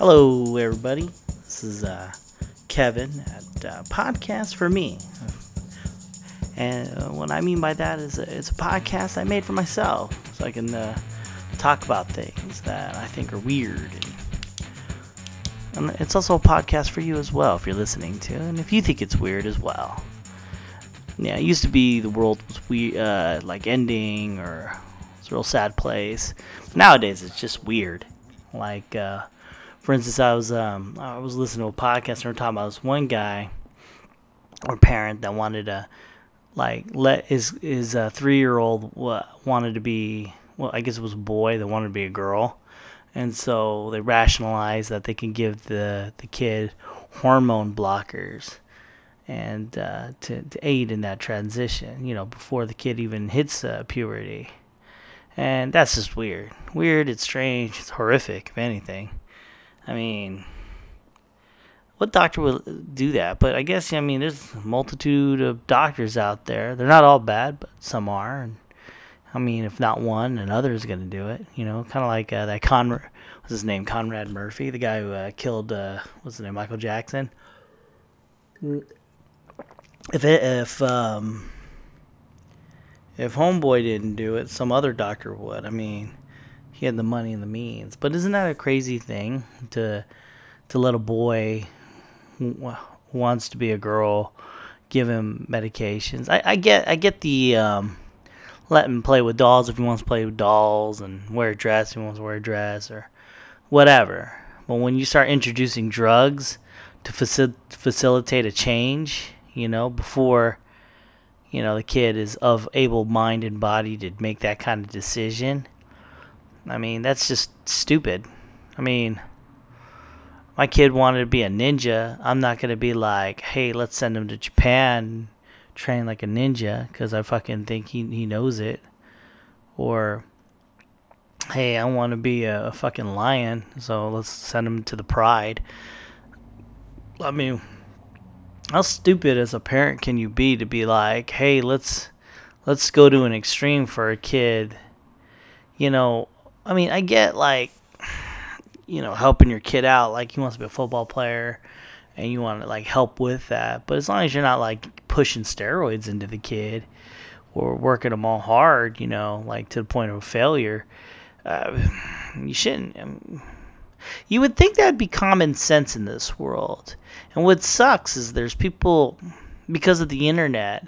Hello, everybody. This is uh, Kevin at uh, Podcast for Me. And uh, what I mean by that is a, it's a podcast I made for myself so I can uh, talk about things that I think are weird. And, it's also a podcast for you as well if you're listening to, and if you think it's weird as well. Yeah, it used to be the world was we uh, like ending or it's a real sad place. Nowadays, it's just weird. Like, uh, for instance, I was um, I was listening to a podcast and we are talking about this one guy or parent that wanted to like let his his uh, three year old wanted to be well, I guess it was a boy that wanted to be a girl, and so they rationalized that they can give the the kid hormone blockers and uh, to, to aid in that transition, you know, before the kid even hits uh, puberty. And that's just weird. Weird, it's strange, it's horrific, if anything. I mean, what doctor would do that? But I guess, I mean, there's a multitude of doctors out there. They're not all bad, but some are. And I mean, if not one, another is going to do it. You know, kind of like uh, that Conrad, what's his name? Conrad Murphy, the guy who uh, killed, uh, what's his name, Michael Jackson if it, if um if homeboy didn't do it, some other doctor would. I mean, he had the money and the means. But isn't that a crazy thing to to let a boy who wants to be a girl give him medications? I, I get I get the um, let him play with dolls if he wants to play with dolls and wear a dress if he wants to wear a dress or whatever. But when you start introducing drugs to facil- facilitate a change you know, before you know the kid is of able mind and body to make that kind of decision. I mean, that's just stupid. I mean, my kid wanted to be a ninja. I'm not going to be like, "Hey, let's send him to Japan train like a ninja" cuz I fucking think he he knows it. Or hey, I want to be a, a fucking lion, so let's send him to the pride. I mean, how stupid as a parent can you be to be like, hey, let's let's go to an extreme for a kid. You know, I mean, I get like, you know, helping your kid out, like he wants to be a football player, and you want to like help with that. But as long as you're not like pushing steroids into the kid or working them all hard, you know, like to the point of failure, uh, you shouldn't. Um, you would think that'd be common sense in this world. And what sucks is there's people because of the internet,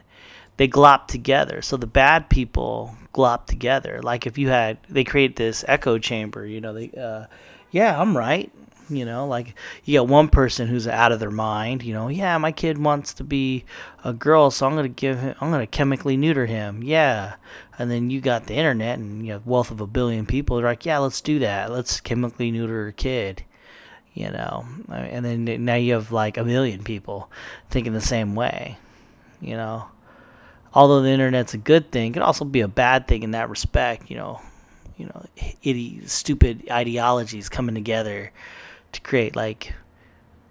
they glop together. So the bad people glop together. Like if you had they create this echo chamber, you know, they uh yeah, I'm right. You know, like you got one person who's out of their mind. You know, yeah, my kid wants to be a girl, so I'm gonna give him, I'm gonna chemically neuter him. Yeah, and then you got the internet and you have wealth of a billion people. They're like, yeah, let's do that. Let's chemically neuter a kid. You know, and then now you have like a million people thinking the same way. You know, although the internet's a good thing, it can also be a bad thing in that respect. You know, you know, idiot, stupid ideologies coming together to create like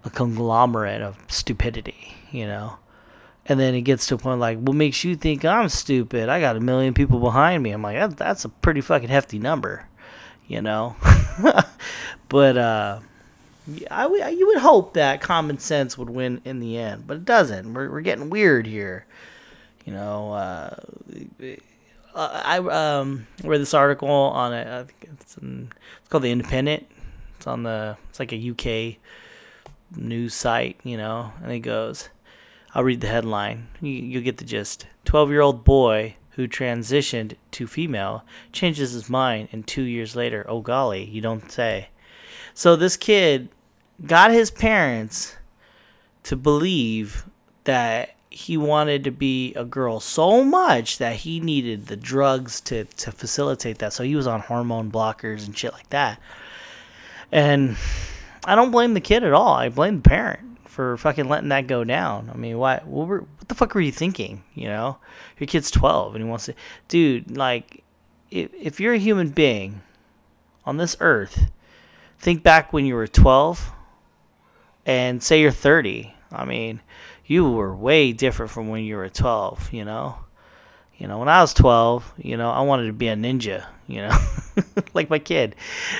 a conglomerate of stupidity, you know. And then it gets to a point like, what makes you think I'm stupid? I got a million people behind me. I'm like, that, that's a pretty fucking hefty number, you know. but uh, I, I, you would hope that common sense would win in the end, but it doesn't. We're, we're getting weird here, you know. Uh, I um, read this article on it. It's, it's called the Independent it's on the it's like a UK news site, you know, and it goes. I'll read the headline. You, you'll get the gist. 12 year old boy who transitioned to female changes his mind, and two years later, oh golly, you don't say. So this kid got his parents to believe that he wanted to be a girl so much that he needed the drugs to, to facilitate that. So he was on hormone blockers and shit like that. And I don't blame the kid at all. I blame the parent for fucking letting that go down. I mean, why? What, were, what the fuck were you thinking? You know, your kid's twelve and he wants to, dude. Like, if if you're a human being on this earth, think back when you were twelve, and say you're thirty. I mean, you were way different from when you were twelve. You know, You know, when I was 12, you know, I wanted to be a ninja, you know, like my kid.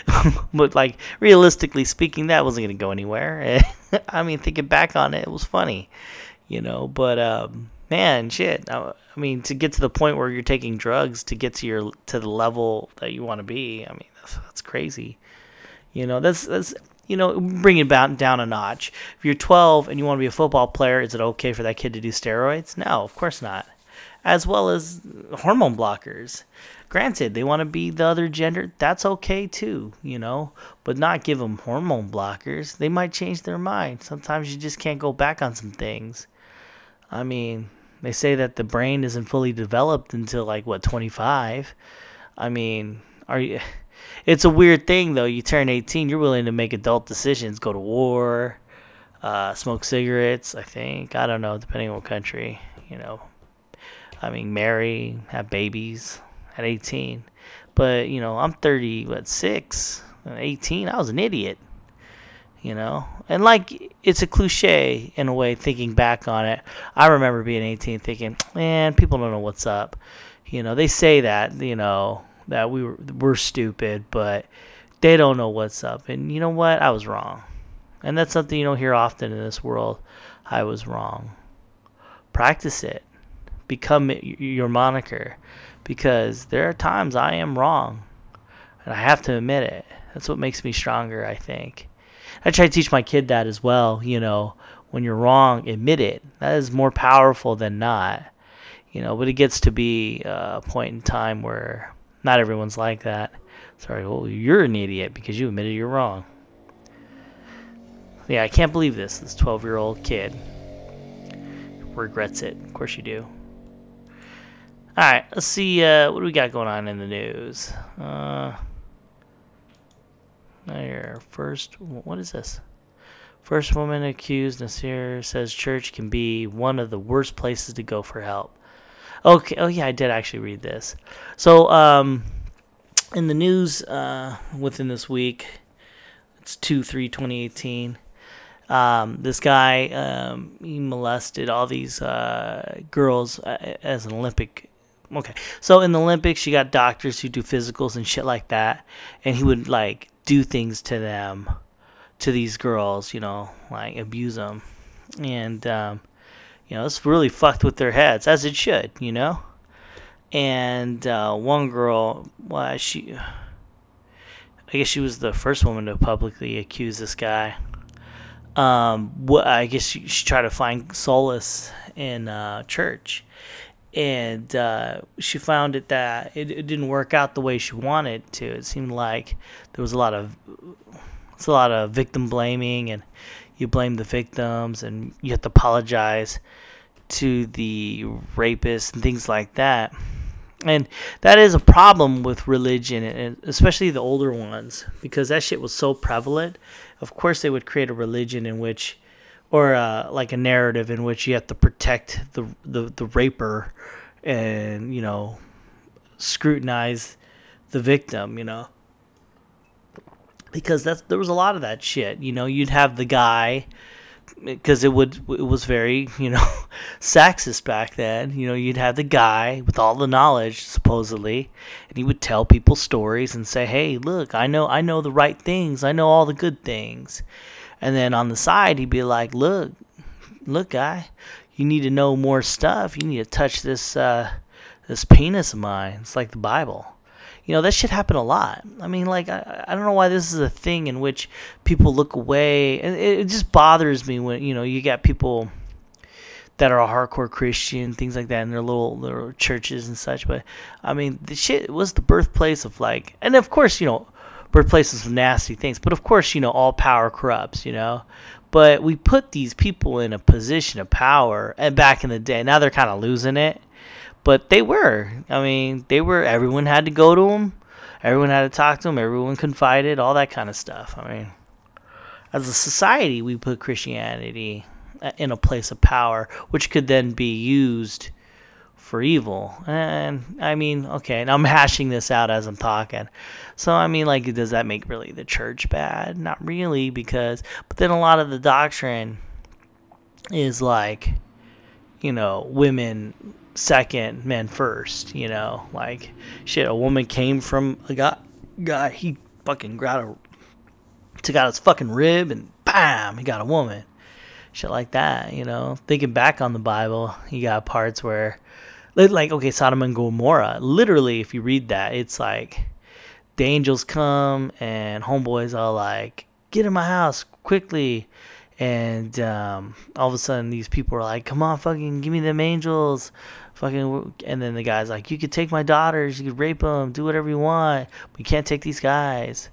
but, like, realistically speaking, that wasn't going to go anywhere. I mean, thinking back on it, it was funny, you know, but, um, man, shit. I, I mean, to get to the point where you're taking drugs to get to your to the level that you want to be, I mean, that's, that's crazy. You know, that's that's you know, bring it down down a notch. If you're 12 and you want to be a football player, is it okay for that kid to do steroids? No, of course not as well as hormone blockers. Granted, they want to be the other gender, that's okay too, you know, but not give them hormone blockers. They might change their mind. Sometimes you just can't go back on some things. I mean, they say that the brain isn't fully developed until like what 25. I mean, are you It's a weird thing though. You turn 18, you're willing to make adult decisions, go to war, uh, smoke cigarettes, I think. I don't know, depending on what country, you know, I mean, marry, have babies at 18. But, you know, I'm 30, what, 6, 18. I was an idiot, you know? And, like, it's a cliche in a way, thinking back on it. I remember being 18 thinking, man, people don't know what's up. You know, they say that, you know, that we were, we're stupid, but they don't know what's up. And you know what? I was wrong. And that's something you don't hear often in this world. I was wrong. Practice it become your moniker because there are times I am wrong and I have to admit it. That's what makes me stronger, I think. I try to teach my kid that as well, you know, when you're wrong, admit it. That is more powerful than not. You know, but it gets to be a point in time where not everyone's like that. Sorry, well, you're an idiot because you admitted you're wrong. Yeah, I can't believe this. This 12 year old kid regrets it. Of course you do. All right, let's see uh, what do we got going on in the news. Uh, here, first, what is this? First woman accused, Nassar says church can be one of the worst places to go for help. Okay, oh yeah, I did actually read this. So, um, in the news uh, within this week, it's 2 3 2018. Um, this guy, um, he molested all these uh, girls uh, as an Olympic okay. So in the Olympics, you got doctors who do physicals and shit like that, and he would like do things to them, to these girls, you know, like abuse them, and um, you know, it's really fucked with their heads, as it should, you know. And uh, one girl, well, she, I guess she was the first woman to publicly accuse this guy. Um, what I guess she, she tried to find solace in uh, church and uh, she found it that it, it, didn't work out the way she wanted to. It seemed like there was a lot of it's a lot of victim blaming, and you blame the victims, and you have to apologize to the rapists and things like that. And that is a problem with religion, and especially the older ones, because that shit was so prevalent. Of course, they would create a religion in which or uh, like a narrative in which you have to protect the, the the raper and you know scrutinize the victim you know because that's there was a lot of that shit you know you'd have the guy because it would it was very you know sexist back then you know you'd have the guy with all the knowledge supposedly and he would tell people stories and say hey look i know i know the right things i know all the good things and then on the side, he'd be like, "Look, look, guy, you need to know more stuff. You need to touch this uh, this penis of mine. It's like the Bible." You know that should happen a lot. I mean, like I, I don't know why this is a thing in which people look away, and it, it just bothers me when you know you got people that are a hardcore Christian, things like that, in their little little churches and such. But I mean, the shit was the birthplace of like, and of course, you know, birthplaces of some nasty things. But of course, you know, all power corrupts, you know. But we put these people in a position of power, and back in the day, now they're kind of losing it. But they were. I mean, they were. Everyone had to go to them. Everyone had to talk to them. Everyone confided. All that kind of stuff. I mean, as a society, we put Christianity uh, in a place of power, which could then be used for evil. And I mean, okay, and I'm hashing this out as I'm talking. So I mean, like, does that make really the church bad? Not really, because but then a lot of the doctrine is like, you know, women second, men first. You know, like shit. A woman came from a guy. Guy he fucking got a took out his fucking rib and bam, he got a woman. Shit like that. You know, thinking back on the Bible, you got parts where, like, okay, Sodom and Gomorrah. Literally, if you read that, it's like the angels come and homeboys are like, get in my house quickly and um, all of a sudden these people are like, "Come on, fucking give me them angels." Fucking, and then the guy's like, "You could take my daughters, you could rape them, do whatever you want. But you can't take these guys."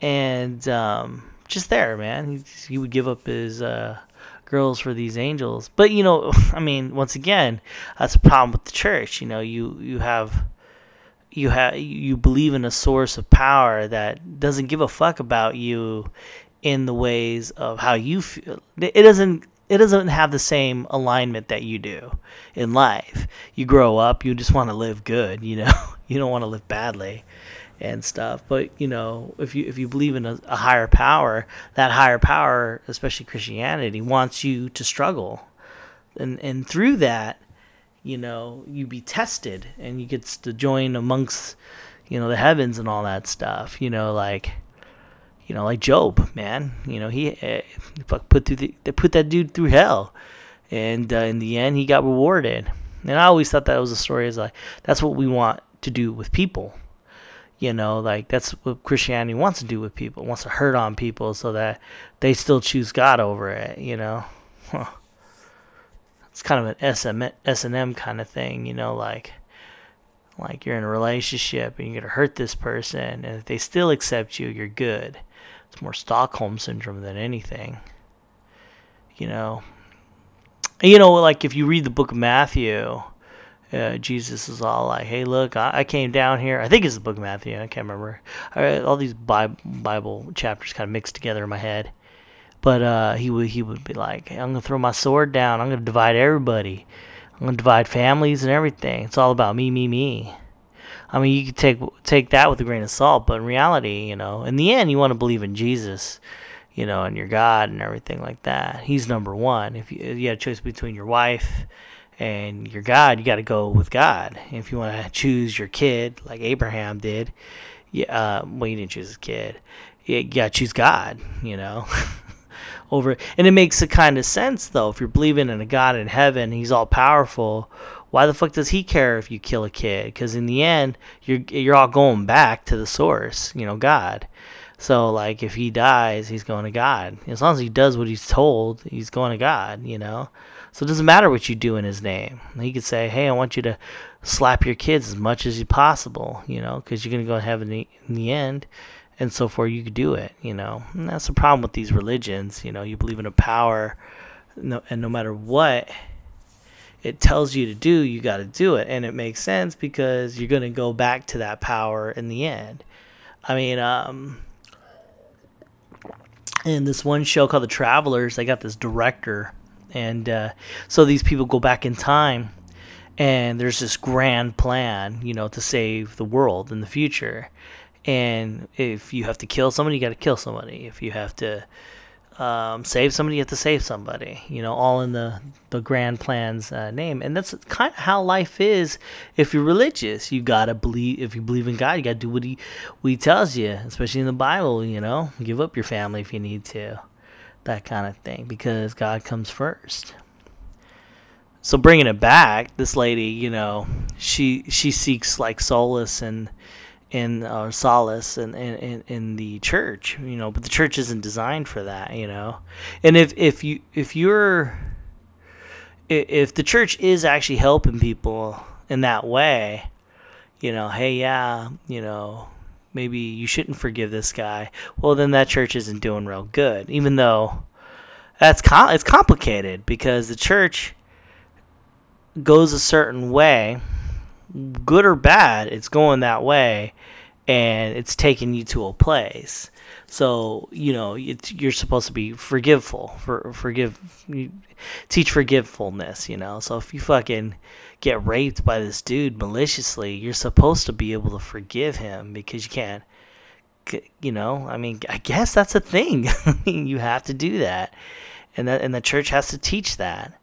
And um, just there, man, he, he would give up his uh, girls for these angels. But you know, I mean, once again, that's a problem with the church. You know, you you have you have you believe in a source of power that doesn't give a fuck about you in the ways of how you feel. It doesn't it doesn't have the same alignment that you do in life. You grow up, you just want to live good, you know. you don't want to live badly and stuff. But, you know, if you if you believe in a, a higher power, that higher power, especially Christianity, wants you to struggle. And and through that, you know, you be tested and you get to join amongst, you know, the heavens and all that stuff, you know, like you know, like Job, man. You know, he uh, put through the, they put that dude through hell, and uh, in the end, he got rewarded. And I always thought that was a story is like that's what we want to do with people. You know, like that's what Christianity wants to do with people. It wants to hurt on people so that they still choose God over it. You know, huh. it's kind of an SM S and M kind of thing. You know, like like you're in a relationship and you're gonna hurt this person, and if they still accept you, you're good. It's more Stockholm syndrome than anything. You know. You know, like if you read the book of Matthew, uh, Jesus is all like, "Hey, look, I, I, came down here. I think it's the book of Matthew. I can't remember. all these Bible, Bible chapters kind of mixed together in my head. But uh, he would he would be like, "I'm gonna throw my sword down. I'm gonna divide everybody. I'm gonna divide families and everything. It's all about me, me, me." I mean, you could take take that with a grain of salt, but in reality, you know, in the end, you want to believe in Jesus, you know, and your God and everything like that. He's number one. If you, you had a choice between your wife and your God, you got to go with God. If you want to choose your kid, like Abraham did, yeah, uh, well, he didn't choose his kid. You got to choose God, you know. Over, and it makes a kind of sense though. If you're believing in a God in heaven, He's all powerful why the fuck does he care if you kill a kid? Because in the end, you're you're all going back to the source, you know, God. So like, if he dies, he's going to God. As long as he does what he's told, he's going to God. You know. So it doesn't matter what you do in his name. He could say, "Hey, I want you to slap your kids as much as you possible," you know, because you're gonna go to heaven in the end, and so forth. You could do it, you know. And that's the problem with these religions. You know, you believe in a power, no, and no matter what it tells you to do, you got to do it. And it makes sense because you're going to go back to that power in the end. I mean, um, in this one show called The Travelers, they got this director. And uh, so these people go back in time, and there's this grand plan, you know, to save the world in the future. And if you have to kill somebody, you got to kill somebody. If you have to um, save somebody, you have to save somebody. You know, all in the the grand plan's uh, name, and that's kind of how life is. If you're religious, you gotta believe. If you believe in God, you gotta do what he what he tells you, especially in the Bible. You know, give up your family if you need to, that kind of thing, because God comes first. So bringing it back, this lady, you know, she she seeks like solace and in or solace in, in in the church you know but the church isn't designed for that you know. And if if you if you're if the church is actually helping people in that way you know hey yeah you know maybe you shouldn't forgive this guy well then that church isn't doing real good even though that's com- it's complicated because the church goes a certain way good or bad, it's going that way, and it's taking you to a place. So you know you're supposed to be forgiveful, for forgive, teach forgivefulness. You know, so if you fucking get raped by this dude maliciously, you're supposed to be able to forgive him because you can't. You know, I mean, I guess that's a thing. you have to do that, and that and the church has to teach that.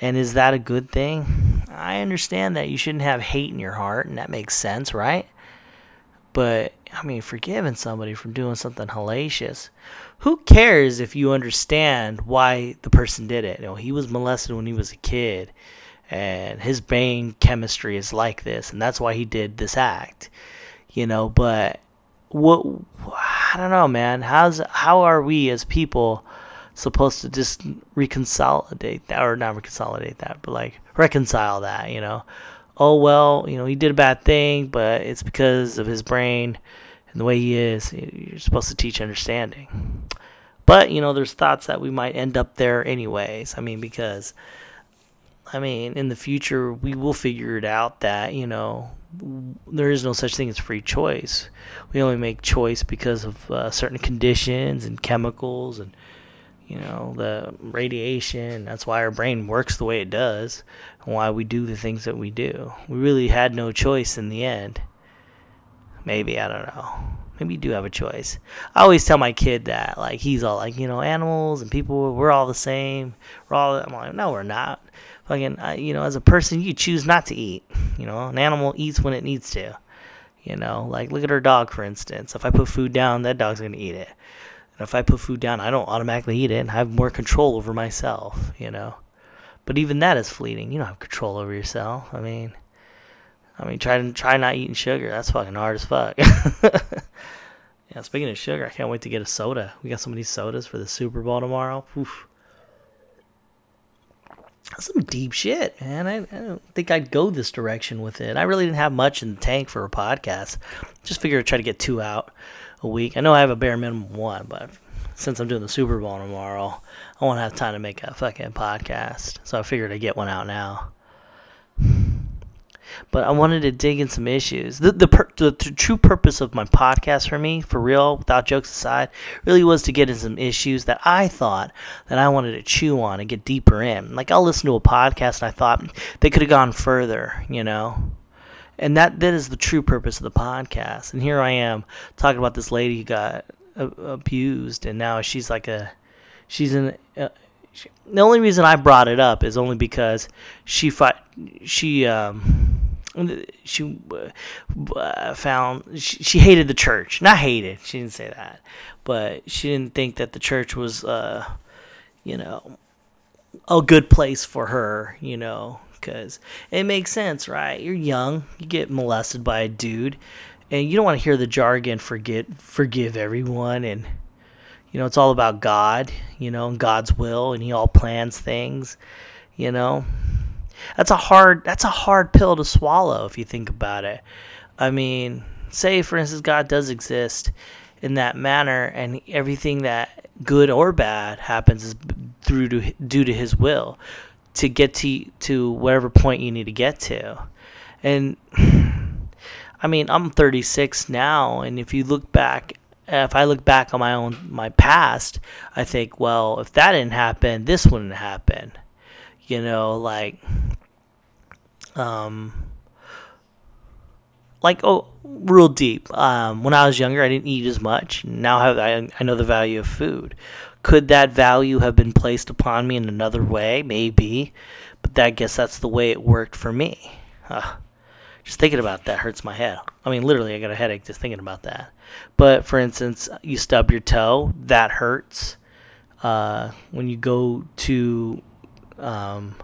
And is that a good thing? I understand that you shouldn't have hate in your heart, and that makes sense, right? But I mean, forgiving somebody for doing something hellacious, who cares if you understand why the person did it? You know, he was molested when he was a kid, and his brain chemistry is like this, and that's why he did this act. You know, but what I don't know, man. How's how are we as people supposed to just reconsolidate that, or not reconsolidate that, but like reconcile that? You know, oh well, you know he did a bad thing, but it's because of his brain and the way he is. You're supposed to teach understanding. But you know, there's thoughts that we might end up there anyways. I mean, because I mean, in the future, we will figure it out that, you know, there is no such thing as free choice. We only make choice because of uh, certain conditions and chemicals and, you know, the radiation. That's why our brain works the way it does and why we do the things that we do. We really had no choice in the end. Maybe, I don't know. Maybe you do have a choice. I always tell my kid that, like, he's all like, you know, animals and people, we're all the same. We're all, I'm like, no, we're not fucking, uh, you know, as a person, you choose not to eat. You know, an animal eats when it needs to. You know, like look at our dog, for instance. If I put food down, that dog's gonna eat it. And if I put food down, I don't automatically eat it and I have more control over myself. You know, but even that is fleeting. You don't have control over yourself. I mean, I mean, try try not eating sugar. That's fucking hard as fuck. yeah. Speaking of sugar, I can't wait to get a soda. We got so many sodas for the Super Bowl tomorrow. Oof. That's some deep shit, man. I, I, don't think I'd go this direction with it. I really didn't have much in the tank for a podcast. Just figured I'd try to get two out a week. I know I have a bare minimum one, but since I'm doing the Super Bowl tomorrow, I won't have time to make a fucking podcast. So I figured I'd get one out now but I wanted to dig in some issues. The the, per, the, the true purpose of my podcast for me, for real, without jokes aside, really was to get in some issues that I thought that I wanted to chew on and get deeper in. Like I'll listen to a podcast and I thought they could have gone further, you know. And that that is the true purpose of the podcast. And here I am talking about this lady who got abused, and now she's like a she's in. Uh, the only reason I brought it up is only because she fought, she um she uh, found she, she, hated the church. Not hated. She didn't say that, but she didn't think that the church was, uh, you know, a good place for her. You know, because it makes sense, right? You're young, you get molested by a dude, and you don't want to hear the jargon. Forget, forgive everyone, and you know it's all about God. You know, and God's will, and He all plans things. You know that's a hard that's a hard pill to swallow if you think about it. I mean, say for instance God does exist in that manner and everything that good or bad happens is through to due to his will to get to to whatever point you need to get to. And I mean, I'm 36 now and if you look back if I look back on my own my past, I think, well, if that didn't happen, this wouldn't happen. You know, like um, like oh, real deep. Um, when I was younger, I didn't eat as much. Now I, I know the value of food. Could that value have been placed upon me in another way? Maybe, but that, I guess that's the way it worked for me. Uh, just thinking about that hurts my head. I mean, literally, I got a headache just thinking about that. But for instance, you stub your toe, that hurts. Uh, when you go to um,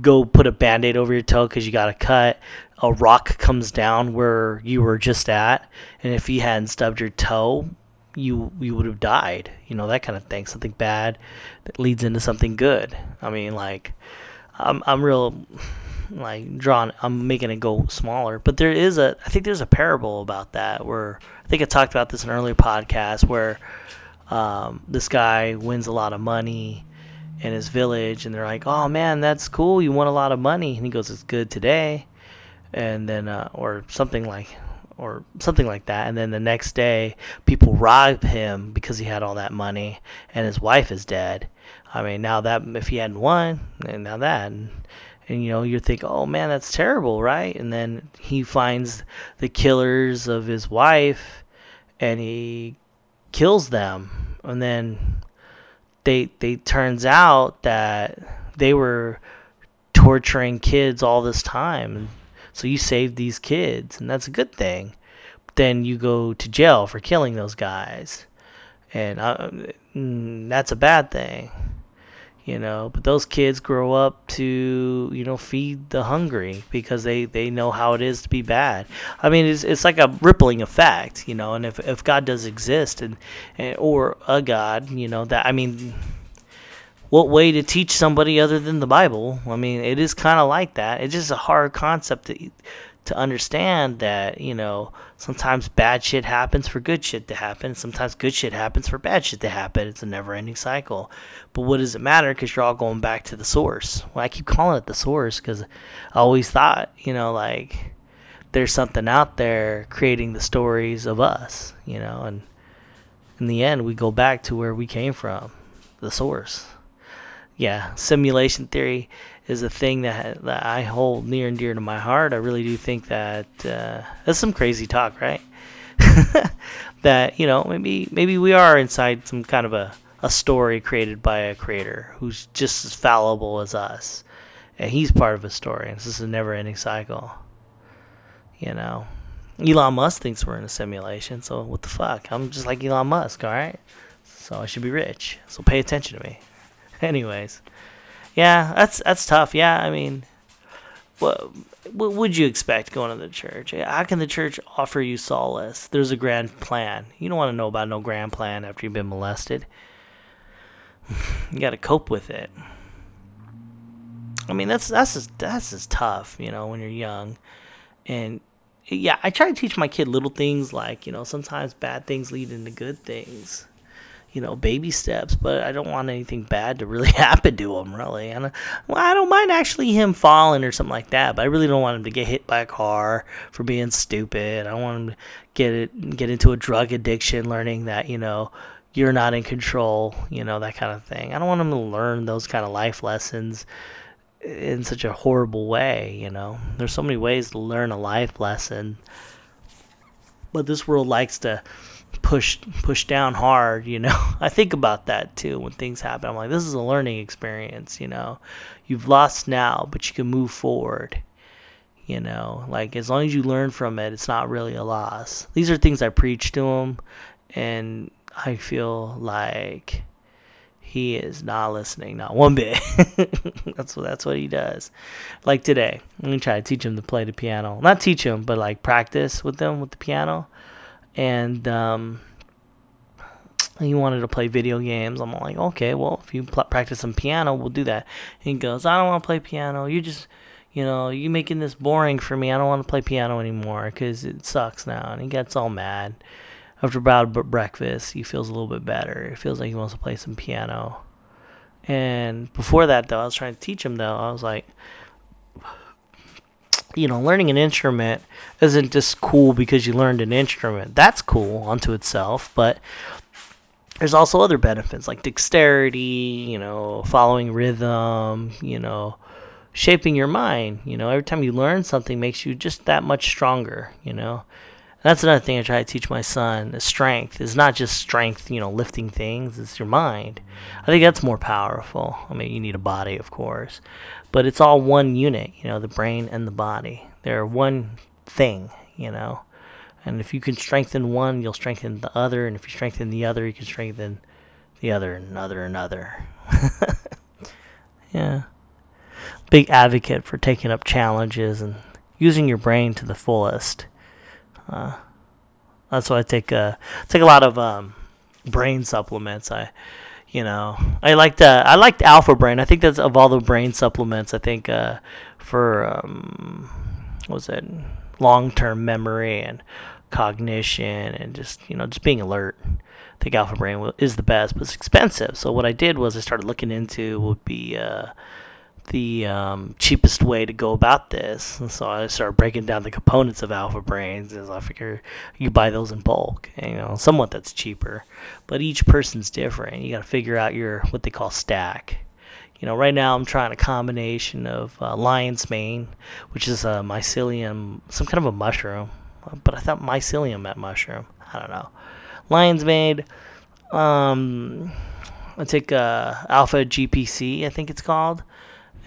go put a band-aid over your toe because you got a cut a rock comes down where you were just at and if you hadn't stubbed your toe you you would have died you know that kind of thing. Something bad that leads into something good. I mean like i'm i'm real like drawn i'm making it go smaller. But there is a i think there's a parable about that where i think i talked about this in an earlier podcast where um, this guy wins a lot of money in his village and they're like oh man that's cool. You won a lot of money. And he goes it's good today. And then uh, or something like or something like that. And then the next day people rob him because he had all that money and his wife is dead. I mean now that if he hadn't won and now that and, and you know you think oh man that's terrible right? And then he finds the killers of his wife and he kills them. And then they they turns out that they were torturing kids all this time. So you saved these kids, and that's a good thing. But then you go to jail for killing those guys, and uh, mm, that's a bad thing you know. But those kids grow up to you know feed the hungry because they they know how it is to be bad. I mean it's, it's like a rippling effect you know. And if, if god does exist and, and or a god you know that i mean what way to teach somebody other than the bible. I mean it is kind of like that. It's just a hard concept to to understand that you know sometimes bad shit happens for good shit to happen. Sometimes good shit happens for bad shit to happen. It's a never ending cycle. But what does it matter because you're all going back to the source? Well i keep calling it the source because i always thought you know like there's something out there creating the stories of us you know and in the end we go back to where we came from the source yeah simulation theory is a thing that that I hold near and dear to my heart. I really do think that uh, that's some crazy talk, right? that you know maybe maybe we are inside some kind of a a story created by a creator who's just as fallible as us, and he's part of a story. And this is a never-ending cycle. You know, Elon Musk thinks we're in a simulation, so what the fuck? I'm just like Elon Musk, all right? So I should be rich. So pay attention to me. Anyways. Yeah, that's that's tough. Yeah, I mean, what what would you expect going to the church? How can the church offer you solace? There's a grand plan. You don't want to know about no grand plan after you've been molested. You got to cope with it. I mean, that's that's just, that's just tough, you know, when you're young, and yeah, I try to teach my kid little things like you know sometimes bad things lead into good things you know, baby steps, but I don't want anything bad to really happen to him, really. And well, I don't mind actually him falling or something like that, but I really don't want him to get hit by a car for being stupid. I don't want him to get it get into a drug addiction, learning that you know you're not in control, you know that kind of thing. I don't want him to learn those kind of life lessons in such a horrible way. You know, there's so many ways to learn a life lesson, but this world likes to pushed pushed down hard you know? I think about that too when things happen. I'm like this is a learning experience you know? You've lost now but you can move forward you know? Like as long as you learn from it it's not really a loss. These are things i preach to him and i feel like he is not listening not one bit. That's what that's what he does. Like today i'm gonna try to teach him to play the piano. Not teach him but like practice with them with the piano and um, he wanted to play video games. I'm like, okay, well, if you pl- practice some piano, we'll do that. And he goes, I don't want to play piano. You just, you know, you making this boring for me. I don't want to play piano anymore because it sucks now. And he gets all mad. After about breakfast, he feels a little bit better. He feels like he wants to play some piano. And before that, though, I was trying to teach him, though. I was like, you know, learning an instrument isn't just cool because you learned an instrument. That's cool unto itself, but there's also other benefits like dexterity, you know, following rhythm, you know, shaping your mind. You know, every time you learn something makes you just that much stronger, you know. That's another thing I try to teach my son. is Strength is not just strength, you know, lifting things, it's your mind. I think that's more powerful. I mean, you need a body, of course, but it's all one unit, you know, the brain and the body. They're one thing, you know. And if you can strengthen one, you'll strengthen the other, and if you strengthen the other, you can strengthen the other, and another, another. yeah. Big advocate for taking up challenges and using your brain to the fullest. Uh, that's why I take uh, take a lot of um, brain supplements. I you know i liked uh, i liked alpha brain. I think that's of all the brain supplements i think uh, for um, what was it? Long-term memory and cognition and just you know just being alert. I think alpha brain is the best but it's expensive. So what i did was i started looking into would be uh, the um, cheapest way to go about this. And so I started breaking down the components of Alpha Brains. As I figure you buy those in bulk, and, you know, somewhat that's cheaper, but each person's different. You got to figure out your what they call stack. You know, right now I'm trying a combination of uh, lion's mane, which is a mycelium, some kind of a mushroom, but I thought mycelium meant mushroom. I don't know. Lion's mane. Um, I take uh, alpha GPC, I think it's called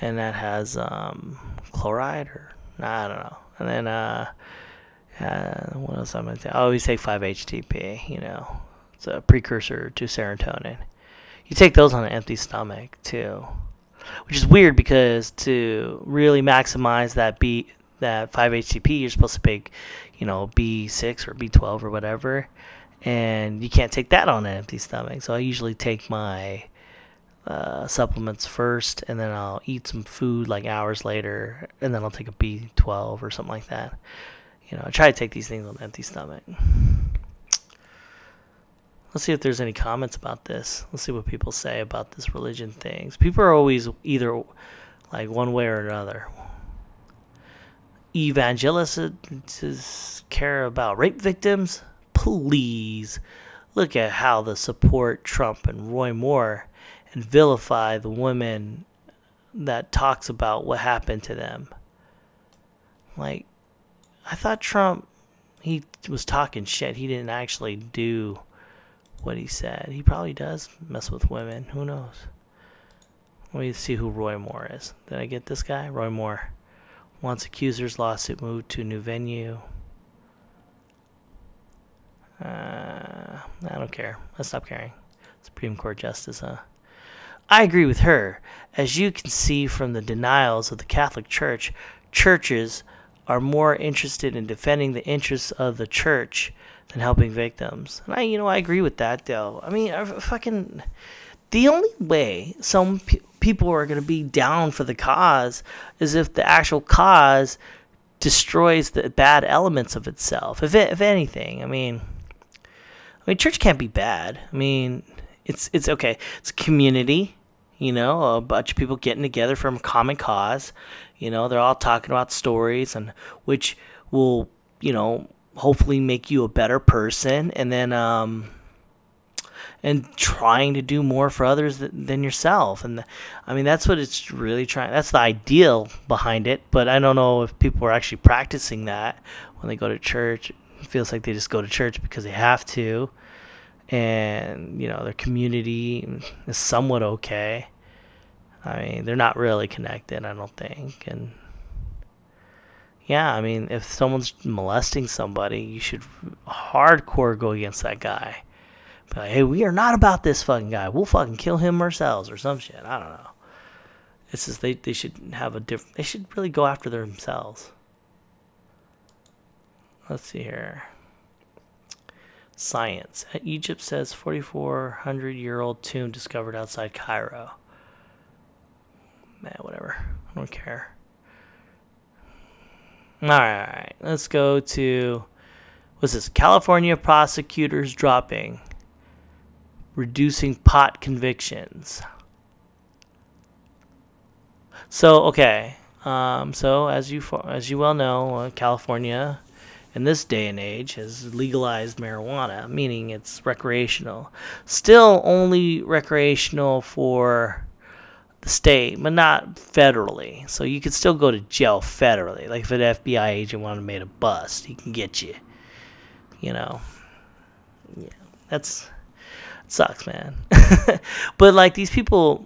and that has um, chloride or I don't know. And then uh, uh, what else am I take? I always take 5-HTP. You know, it's a precursor to serotonin. You take those on an empty stomach too, which is weird because to really maximize that B that 5-HTP, you're supposed to take, you know, B6 or B12 or whatever, and you can't take that on an empty stomach. So I usually take my uh, supplements first, and then I'll eat some food like hours later, and then I'll take a B12 or something like that. You know, I try to take these things on an empty stomach. Let's see if there's any comments about this. Let's see what people say about this religion things. People are always either like one way or another. Evangelists care about rape victims? Please look at how the support Trump and Roy Moore and vilify the women that talks about what happened to them. Like, I thought Trump, he was talking shit. He didn't actually do what he said. He probably does mess with women. Who knows? Let me see who Roy Moore is. Did I get this guy? Roy Moore. Wants accusers lawsuit moved to new venue. Uh, I don't care. I stop caring. Supreme Court Justice, huh? I agree with her. As you can see from the denials of the Catholic Church, churches are more interested in defending the interests of the church than helping victims. And I, you know, I agree with that though. I mean, uh, I fucking the only way some pe- people are going to be down for the cause is if the actual cause destroys the bad elements of itself. If it, if anything, I mean, I mean, church can't be bad. I mean, it's it's okay. It's a community you know, a bunch of people getting together from a common cause. You know, they're all talking about stories and which will, you know, hopefully make you a better person and then um and trying to do more for others than yourself and the, i mean that's what it's really trying that's the ideal behind it but i don't know if people are actually practicing that when they go to church it feels like they just go to church because they have to and you know their community is somewhat okay. I mean, they're not really connected, I don't think. And yeah, I mean, if someone's molesting somebody, you should hardcore go against that guy. Be like, hey, we are not about this fucking guy. We'll fucking kill him ourselves or some shit. I don't know. It's just they, they should have a different. They should really go after themselves. Let's see here. Science. Egypt says 4,400 year old tomb discovered outside Cairo. Man, whatever. I don't care. All right. Let's go to what's this? California prosecutors dropping, reducing pot convictions. So okay, um, so as you as you well know, uh, California in this day and age has legalized marijuana, meaning it's recreational. Still only recreational for the state, but not federally. So you could still go to jail federally. Like if an FBI agent wanted to make a bust, he can get you. You know. Yeah. That's sucks, man. but like these people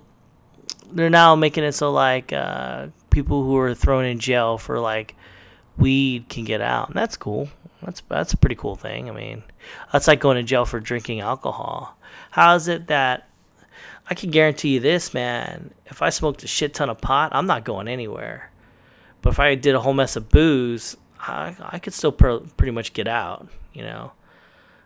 they're now making it so like uh, people who are thrown in jail for like weed can get out, and that's cool. That's that's a pretty cool thing. I mean, that's like going to jail for drinking alcohol. How is it that I can guarantee you this, man? If I smoked a shit ton of pot, I'm not going anywhere. But if I did a whole mess of booze, I, I could still pr- pretty much get out. You know,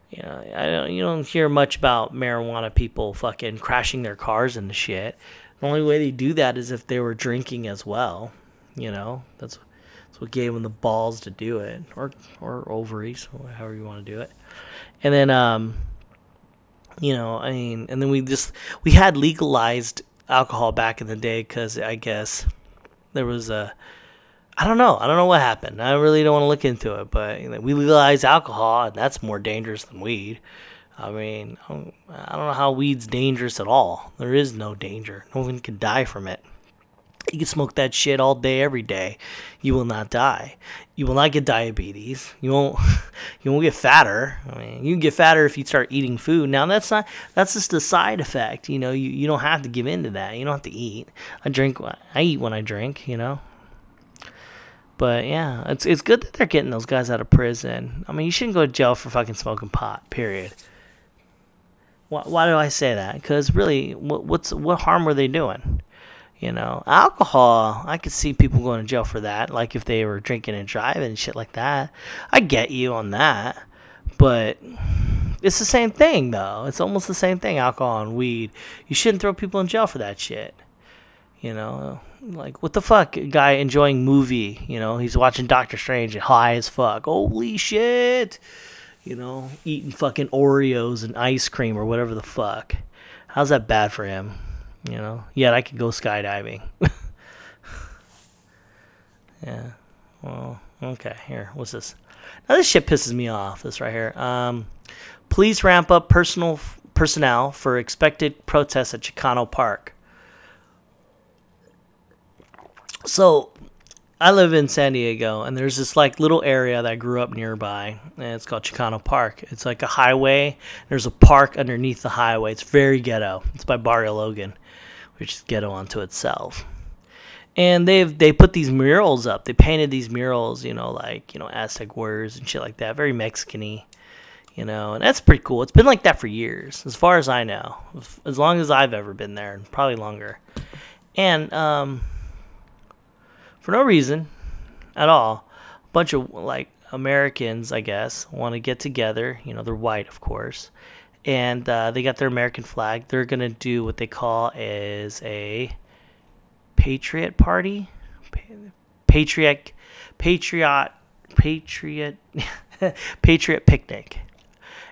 you know, I don't, you don't hear much about marijuana people fucking crashing their cars into shit. The only way they do that is if they were drinking as well. You know, that's that's what gave them the balls to do it, or or ovaries, however you want to do it. And then, um, you know, I mean, and then we just we had legalized alcohol back in the day because I guess there was a I don't know. I don't know what happened. I really don't want to look into it, but you know, we legalized alcohol, and that's more dangerous than weed. I mean, I don't, know how weed's dangerous at all. There is no danger. No one can die from it. You can smoke that shit all day, every day. You will not die. You will not get diabetes. You won't. You won't get fatter. I mean, you can get fatter if you start eating food. Now that's not. That's just a side effect. You know, you, you don't have to give in to that. You don't have to eat. I drink. I eat when I drink. You know. But yeah, it's it's good that they're getting those guys out of prison. I mean, you shouldn't go to jail for fucking smoking pot. Period. Why, why do I say that? Because really, what, what's what harm were they doing? You know, alcohol, I could see people going to jail for that, like if they were drinking and driving and shit like that. I get you on that. But it's the same thing, though. It's almost the same thing, alcohol and weed. You shouldn't throw people in jail for that shit. You know, like, what the fuck? A guy enjoying movie, you know, he's watching Doctor Strange and high as fuck. Holy shit! You know, eating fucking Oreos and ice cream or whatever the fuck. How's that bad for him? You know, yet I could go skydiving. yeah. Well, okay. Here, what's this? Now this shit pisses me off. This right here. Um, please ramp up personal personnel for expected protests at Chicano Park. So, I live in San Diego, and there's this like little area that I grew up nearby, and it's called Chicano Park. It's like a highway. There's a park underneath the highway. It's very ghetto. It's by Barrio Logan which is ghetto unto itself. And they've they put these murals up. They painted these murals, you know, like you know Aztec warriors and shit like that. Very Mexicany, you know, and that's pretty cool. It's been like that for years, as far as I know, as long as I've ever been there, and probably longer. And um, for no reason at all, a bunch of like Americans, I guess, want to get together. You know, they're white, of course, and uh, they got their American flag. They're gonna do what they call is a patriot party, patriot, patriot, patriot, patriot picnic,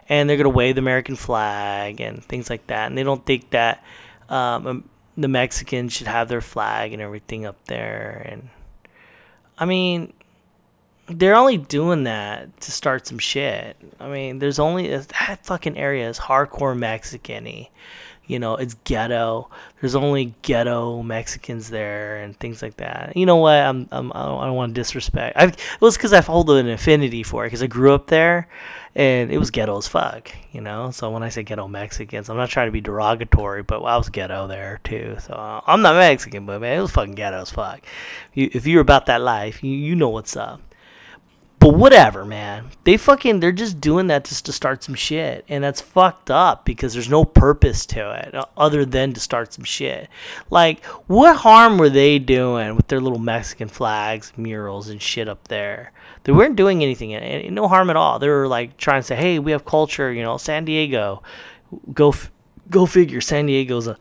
and they're gonna wave the American flag and things like that. And they don't think that um, the Mexicans should have their flag and everything up there. And I mean, they're only doing that to start some shit. I mean, there's only that fucking area is hardcore Mexican-y. You know, it's ghetto. There's only ghetto Mexicans there and things like that. You know what? I'm, I'm I don't, don't want to disrespect. I it was because I hold an affinity for it because I grew up there, and it was ghetto as fuck. You know, so when I say ghetto Mexicans, I'm not trying to be derogatory, but I was ghetto there too. So I'm not Mexican, but man, it was fucking ghetto as fuck. You, if you're about that life, you you know what's up. But whatever, man. They fucking they're just doing that just to start some shit. And that's fucked up because there's no purpose to it uh, other than to start some shit. Like, what harm were they doing with their little Mexican flags, murals and shit up there? They weren't doing anything no harm at all. They were like trying to say, "Hey, we have culture, you know, San Diego. Go go figure. San Diego's a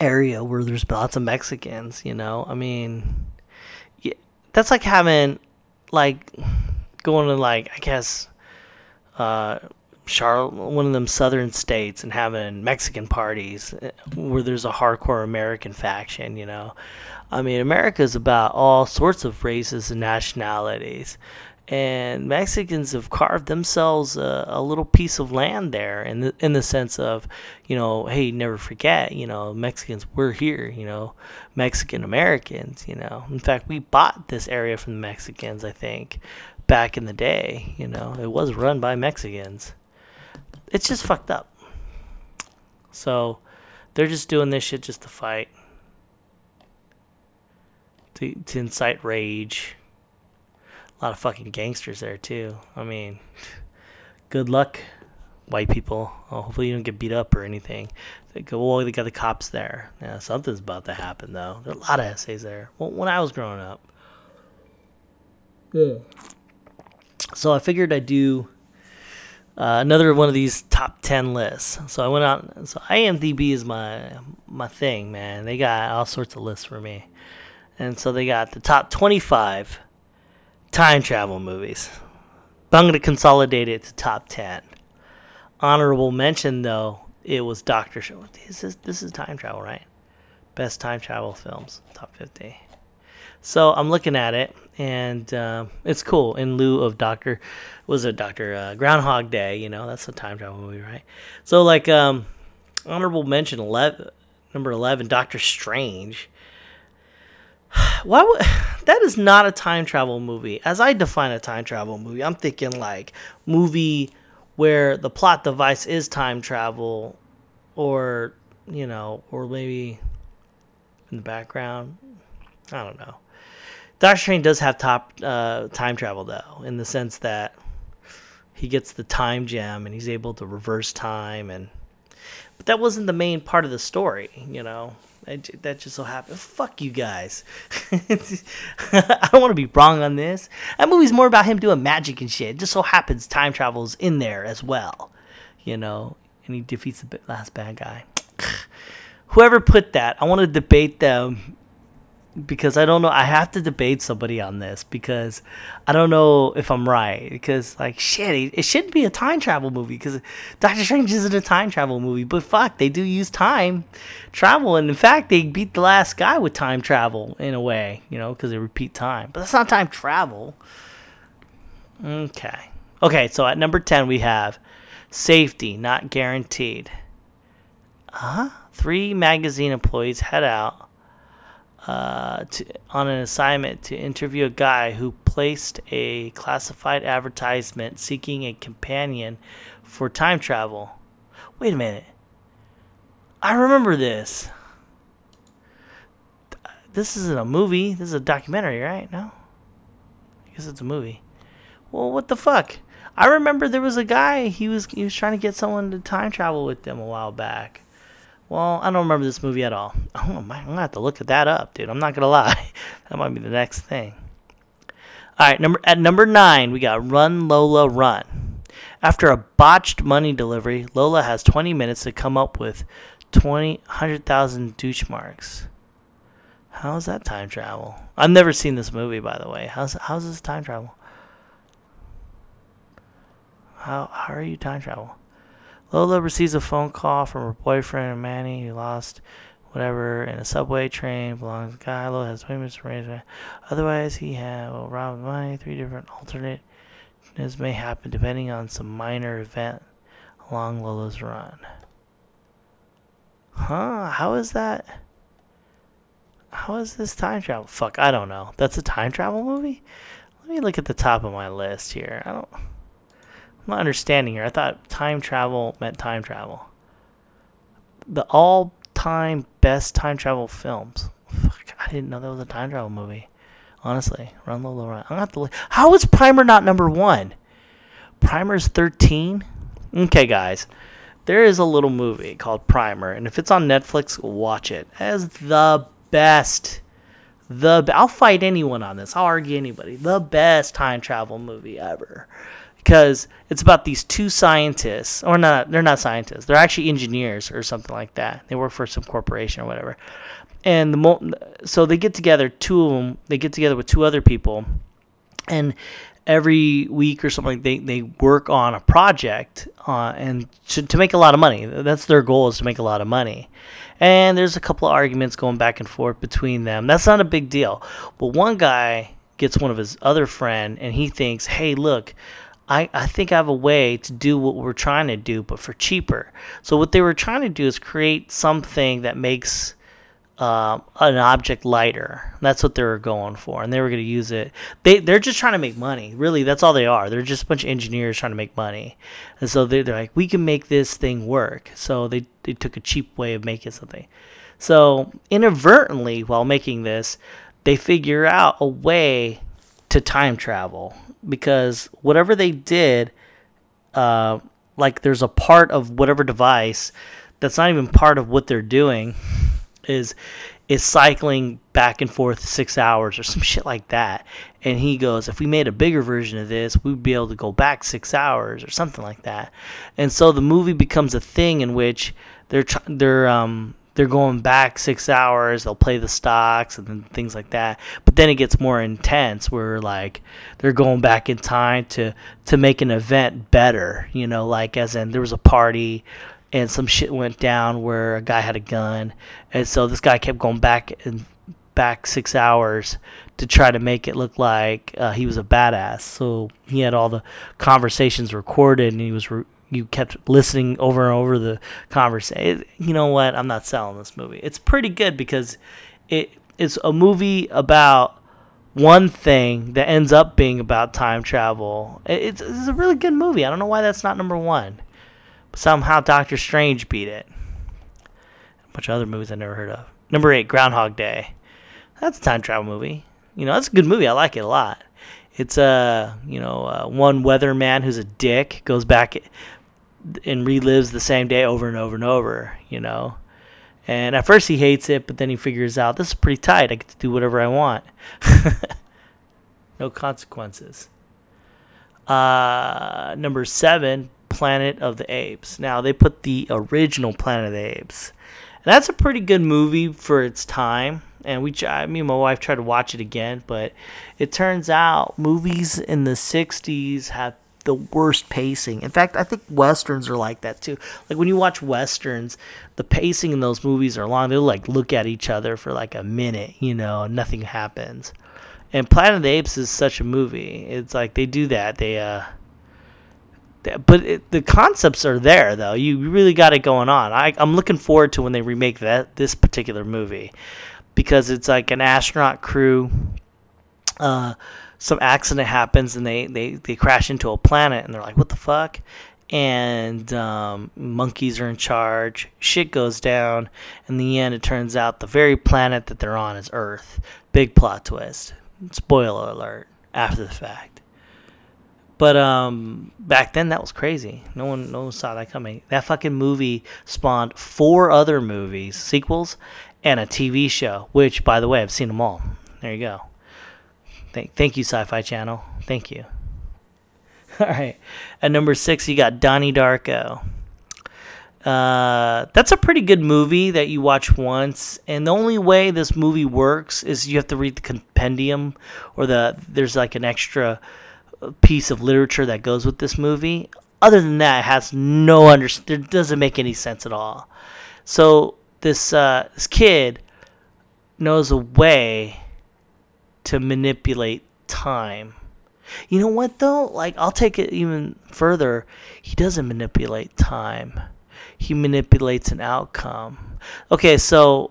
area where there's lots of Mexicans, you know. I mean, yeah, that's like having like going to like I guess uh, Charlotte, one of them southern states, and having Mexican parties eh, where there's a hardcore American faction. You know, I mean, America is about all sorts of races and nationalities, and Mexicans have carved themselves a, a, little piece of land there in the, in the sense of, you know, hey, never forget, you know, Mexicans, we're here, you know, Mexican Americans, you know. In fact, we bought this area from the Mexicans, I think, back in the day, you know. It was run by Mexicans. It's just fucked up. So, they're just doing this shit just to fight, to, to incite rage a lot of fucking gangsters there too. I mean, good luck, white people. Oh, hopefully you don't get beat up or anything. They go, well, they got the cops there. Yeah, something's about to happen though. There are a lot of essays there. Well, when I was growing up. Yeah. So I figured I'd do uh, another one of these top 10 lists. So I went out. So IMDb is my my thing, man. They got all sorts of lists for me. And so they got the top 25 time travel movies. But I'm going to consolidate it to top 10. Honorable mention, though, it was Doctor Show. This is, this is time travel, right? Best time travel films, top 50. So I'm looking at it, and uh, it's cool. In lieu of Doctor, was it Doctor uh, Groundhog Day? You know, that's a time travel movie, right? So like, um, honorable mention 11, number 11, Doctor Strange Why would that is not a time travel movie. As I define a time travel movie, I'm thinking like movie where the plot device is time travel or you know, or maybe in the background. I don't know. Doctor Strange does have top uh, time travel though, in the sense that he gets the time gem and he's able to reverse time, and but that wasn't the main part of the story, you know. That just so happened. Fuck you guys. I don't want to be wrong on this. That movie's more about him doing magic and shit. It just so happens time travel's in there as well, you know. And he defeats the last bad guy. Whoever put that, I want to debate them because I don't know. I have to debate somebody on this because I don't know if I'm right. Because like shit, it, shouldn't be a time travel movie because Doctor Strange isn't a time travel movie. But fuck, they do use time travel, and in fact, they beat the last guy with time travel in a way, you know, because they repeat time. But that's not time travel. Okay, okay. So at number ten we have safety not guaranteed. Uh huh. Three magazine employees head out uh, to, on an assignment to interview a guy who placed a classified advertisement seeking a companion for time travel. Wait a minute. I remember this. This isn't a movie. This is a documentary, right? No? I guess it's a movie. Well, what the fuck? I remember there was a guy he was he was trying to get someone to time travel with them a while back. Well, I don't remember this movie at all. Oh, I'm gonna have to look at that up, dude. I'm not gonna lie. that might be the next thing. All right, number at number nine, we got Run Lola Run. After a botched money delivery, Lola has 20 minutes to come up with 20 100,000 douche marks. How's that time travel? I've never seen this movie, by the way. How's how's this time travel? How how are you time travel? Lola receives a phone call from her boyfriend Manny, who lost whatever in a subway train belongs to guy. Lola has payments arrangement. Otherwise, he had will rob money. Three different alternates may happen depending on some minor event along Lola's run. Huh? How is that? How is this time travel? Fuck, I don't know. That's a time travel movie? Let me look at the top of my list here. I don't. I'm not understanding here. I thought time travel meant time travel. The all time best time travel films. Fuck, I didn't know that was a time travel movie. Honestly, Run Lola Run. I'm to look. How is Primer not number one? Primer's 13. Okay, guys, there is a little movie called Primer, and if it's on Netflix, watch it. As the best, the I'll fight anyone on this. I'll argue anybody. The best time travel movie ever because it's about these two scientists, or not, they're not scientists, they're actually engineers or something like that. They work for some corporation or whatever. And the so they get together, two of them, they get together with two other people, and every week or something they, they work on a project uh, and to, to make a lot of money that's their goal is to make a lot of money and there's a couple of arguments going back and forth between them that's not a big deal but one guy gets one of his other friend and he thinks hey look I, I think I have a way to do what we're trying to do, but for cheaper. So what they were trying to do is create something that makes uh, an object lighter. That's what they were going for, and they were going to use it. They they're just trying to make money. Really, that's all they are. They're just a bunch of engineers trying to make money, and so they're, they're like, we can make this thing work. So they they took a cheap way of making something. So inadvertently, while making this, they figure out a way to time travel because whatever they did, uh, like there's a part of whatever device that's not even part of what they're doing is is cycling back and forth six hours or some shit like that. And he goes, if we made a bigger version of this, we'd be able to go back six hours or something like that. And so the movie becomes a thing in which they're they're um they're going back six hours. They'll play the stocks and things like that. But then it gets more intense, where like they're going back in time to to make an event better. You know, like as in there was a party and some shit went down where a guy had a gun, and so this guy kept going back and back six hours to try to make it look like uh, he was a badass. So he had all the conversations recorded, and he was re- you kept listening over and over the conversation. You know what? I'm not selling this movie. It's pretty good because it it's a movie about one thing that ends up being about time travel. It's, it's a really good movie. I don't know why that's not number one. But somehow Doctor Strange beat it. A bunch of other movies I never heard of. Number eight, Groundhog Day. That's a time travel movie. You know, that's a good movie. I like it a lot. It's a you know uh, one weatherman who's a dick goes back and relives the same day over and over and over. You know, and at first he hates it, but then he figures out this is pretty tight. I get to do whatever I want. no consequences. Uh, number seven, Planet of the Apes. Now they put the original Planet of the Apes, and that's a pretty good movie for its time. And we, I, me and my wife tried to watch it again, but it turns out movies in the '60s have the worst pacing. In fact, I think westerns are like that too. Like when you watch westerns, the pacing in those movies are long. They'll like look at each other for like a minute, you know, nothing happens. And Planet of the Apes is such a movie. It's like they do that. They uh but it, the concepts are there though. You really got it going on. I, I'm looking forward to when they remake that this particular movie because it's like an astronaut crew uh, some accident happens and they, they, they crash into a planet and they're like, what the fuck? And um, monkeys are in charge. Shit goes down. In the end, it turns out the very planet that they're on is Earth. Big plot twist. Spoiler alert after the fact. But um, back then, that was crazy. No one, no one saw that coming. That fucking movie spawned four other movies, sequels, and a TV show. Which, by the way, I've seen them all. There you go. Thank, thank you, Sci Fi Channel. Thank you. All right. At number six, you got Donnie Darko. Uh, that's a pretty good movie that you watch once, and the only way this movie works is you have to read the compendium, or the there's like an extra piece of literature that goes with this movie. Other than that, it has no under. It doesn't make any sense at all. So this uh, this kid knows a way to manipulate time. You know what though? Like I'll take it even further. He doesn't manipulate time. He manipulates an outcome. Okay, so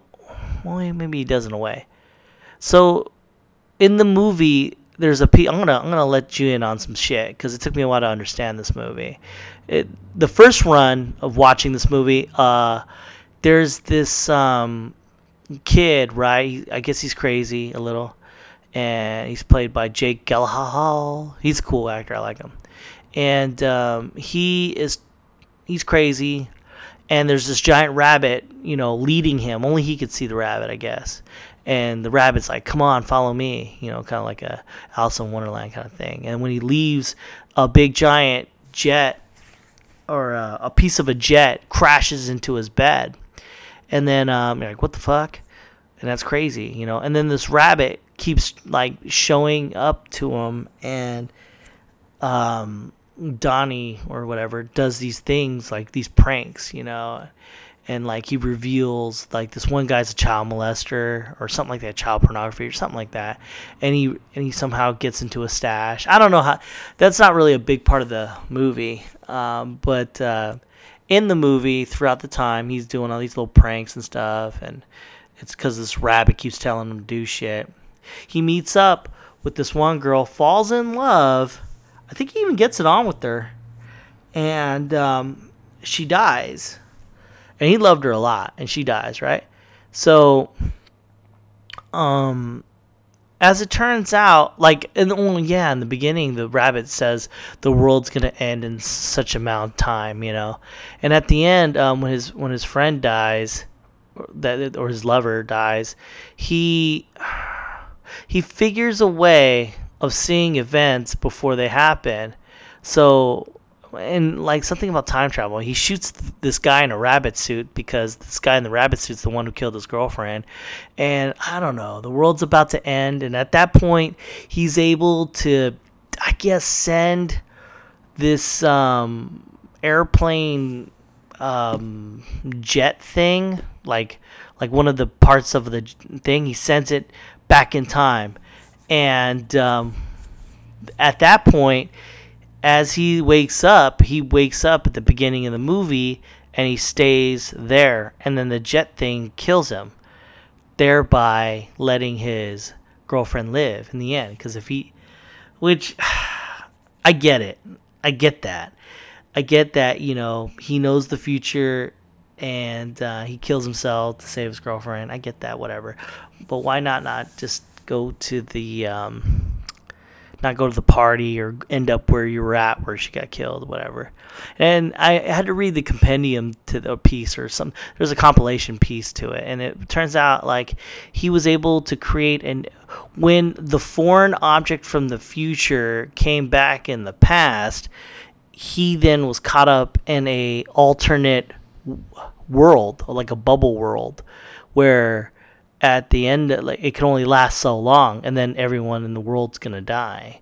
well maybe he does in a way. So in the movie there's a p. I'm gonna I'm gonna let you in on some shit because it took me a while to understand this movie. It, the first run of watching this movie, uh, there's this um, kid, right? I guess he's crazy a little, and he's played by Jake Gyllenhaal. He's a cool actor. I like him, and um, he is he's crazy. And there's this giant rabbit, you know, leading him. Only he could see the rabbit, I guess. And the rabbit's like, "Come on, follow me," you know, kind of like a Alice in Wonderland kind of thing. And when he leaves, a big giant jet or a, a piece of a jet crashes into his bed. And then um, you're like, "What the fuck?" And that's crazy, you know. And then this rabbit keeps like showing up to him and um Donnie or whatever does these things like these pranks, you know, and like he reveals like this one guy's a child molester or something like that, child pornography or something like that, and he and he somehow gets into a stash. I don't know how. That's not really a big part of the movie, um, but uh, in the movie throughout the time he's doing all these little pranks and stuff, and it's because this rabbit keeps telling him to do shit. He meets up with this one girl, falls in love. I think he even gets it on with her, and um, she dies. And he loved her a lot, and she dies, right? So, um, as it turns out, like, and well, yeah, in the beginning, the rabbit says the world's gonna end in such amount of time, you know, and at the end, um, when his when his friend dies, that or his lover dies, he he figures a way of seeing events before they happen. So, and like something about time travel, he shoots this guy in a rabbit suit because this guy in the rabbit suit's the one who killed his girlfriend. And I don't know, the world's about to end. And at that point, he's able to, I guess, send this um, airplane um, jet thing, like like one of the parts of the thing. He sends it back in time. And um, at that point, as he wakes up, he wakes up at the beginning of the movie and he stays there. And then the jet thing kills him. thereby letting his girlfriend live in the end. Because if he, which I get it, I get that, I get that. You know, he knows the future and uh, he kills himself to save his girlfriend. I get that, whatever. But why not not just go to the um, not go to the party or end up where you were at where she got killed, whatever. And I had to read the compendium to the piece or some. There's a compilation piece to it, and it turns out like he was able to create and when the foreign object from the future came back in the past, he then was caught up in a alternate world, like a bubble world, where at the end like it can only last so long and then everyone in the world's gonna die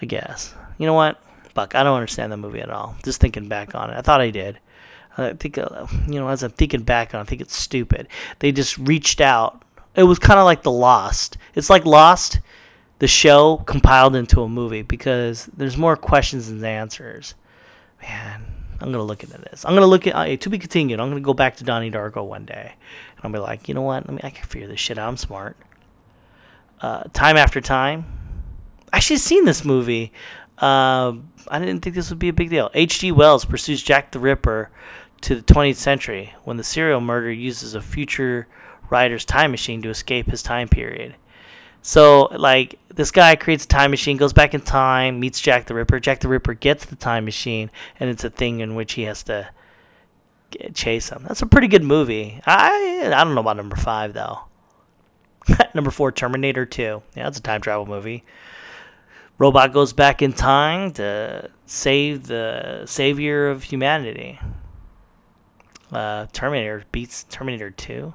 i guess. You know what? Fuck i don't understand the movie at all. Just thinking back on it. I thought i did. I think uh, you know as i'm thinking back on it i think it's stupid. They just reached out. It was kind of like the lost. It's like lost the show compiled into a movie because there's more questions than answers. Man i'm gonna look into this i'm gonna look at uh, to be continued i'm gonna go back to donnie darko one day and I'll be like, you know what? Let me. I can figure this shit out. I'm smart. Uh, time after time. I should have seen this movie. Uh, I didn't think this would be a big deal. H.G. Wells pursues Jack the Ripper to the 20th century when the serial murderer uses a future writer's time machine to escape his time period. So, like, this guy creates a time machine, goes back in time, meets Jack the Ripper. Jack the Ripper gets the time machine, and it's a thing in which he has to chase him. That's a pretty good movie. I I don't know about number five though. number four, Terminator Two. Yeah, that's a time travel movie. Robot goes back in time to save the savior of humanity. Uh, Terminator beats Terminator Two.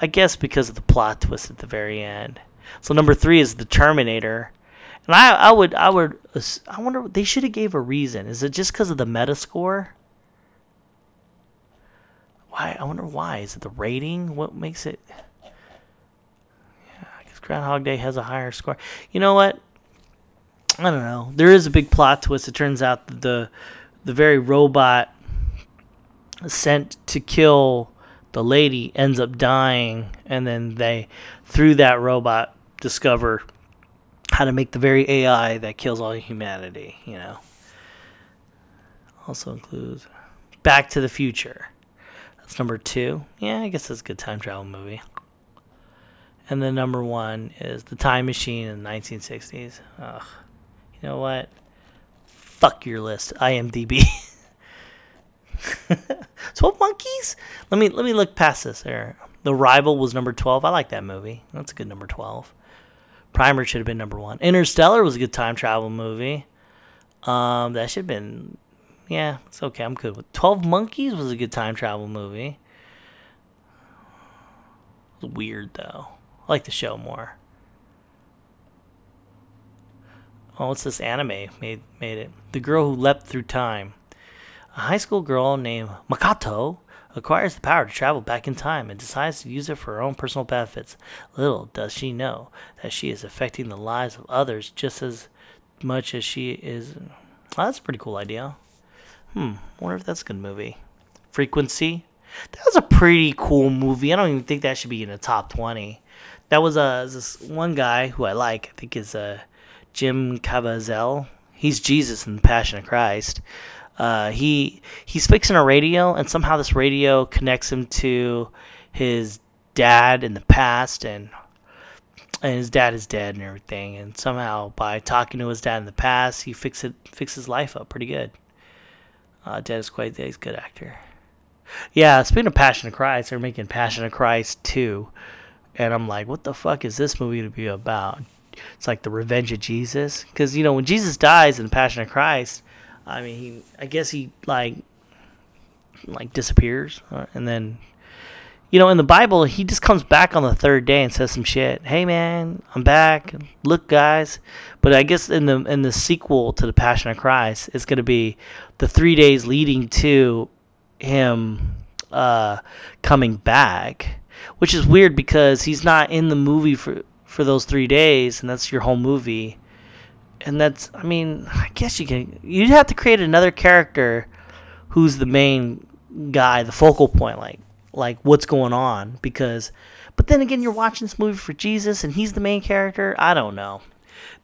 I guess because of the plot twist at the very end. So number three is the Terminator. And I, I would, I would, I wonder. They should have gave a reason. Is it just because of the Metascore? Why? I wonder why. Is it the rating? What makes it? Yeah, I guess Groundhog Day has a higher score. You know what? I don't know. There is a big plot twist. It turns out that the the very robot sent to kill the lady ends up dying, and then they, through that robot, discover how to make the very AI that kills all humanity, you know. Also includes Back to the Future. That's number two. Yeah, I guess that's a good time travel movie. And then number one is The Time Machine in the 1960s. Ugh. You know what? Fuck your list, IMDb. 12 Monkeys? Let me let me look past this there. The Rival was number 12. I like that movie. That's a good number 12. Primer should have been number one. Interstellar was a good time travel movie. Um, that should have been, yeah, it's okay. I'm good with. Twelve Monkeys was a good time travel movie. Weird though. I like the show more. Oh, what's this anime made made it? The girl who leapt through time. A high school girl named Makoto acquires the power to travel back in time and decides to use it for her own personal benefits. Little does she know that she is affecting the lives of others just as much as she is. Well, that's a pretty cool idea. Hmm, wonder if that's a good movie. Frequency. That was a pretty cool movie. I don't even think that should be in the top 20. That was uh, this one guy who I like. I think is uh, Jim Caviezel. He's Jesus in the Passion of Christ. Uh, he he's fixing a radio, and somehow this radio connects him to his dad in the past, and and his dad is dead and everything. And somehow by talking to his dad in the past, he fixes fixes his life up pretty good. Uh, dad is quite he's a good actor. Yeah, speaking of Passion of Christ, they're making Passion of Christ 2. And I'm like, what the fuck is this movie to be about? It's like the revenge of Jesus. Because, you know, when Jesus dies in the Passion of Christ, I mean, he, I guess he like like disappears, uh, and then you know in the Bible he just comes back on the third day and says some shit. Hey man, I'm back. Look guys, but I guess in the in the sequel to the Passion of Christ, it's gonna be the three days leading to him uh, coming back, which is weird because he's not in the movie for for those three days, and that's your whole movie and that's I mean I guess you can you'd have to create another character who's the main guy, the focal point, like like what's going on because but then again you're watching this movie for Jesus and he's the main character. I don't know.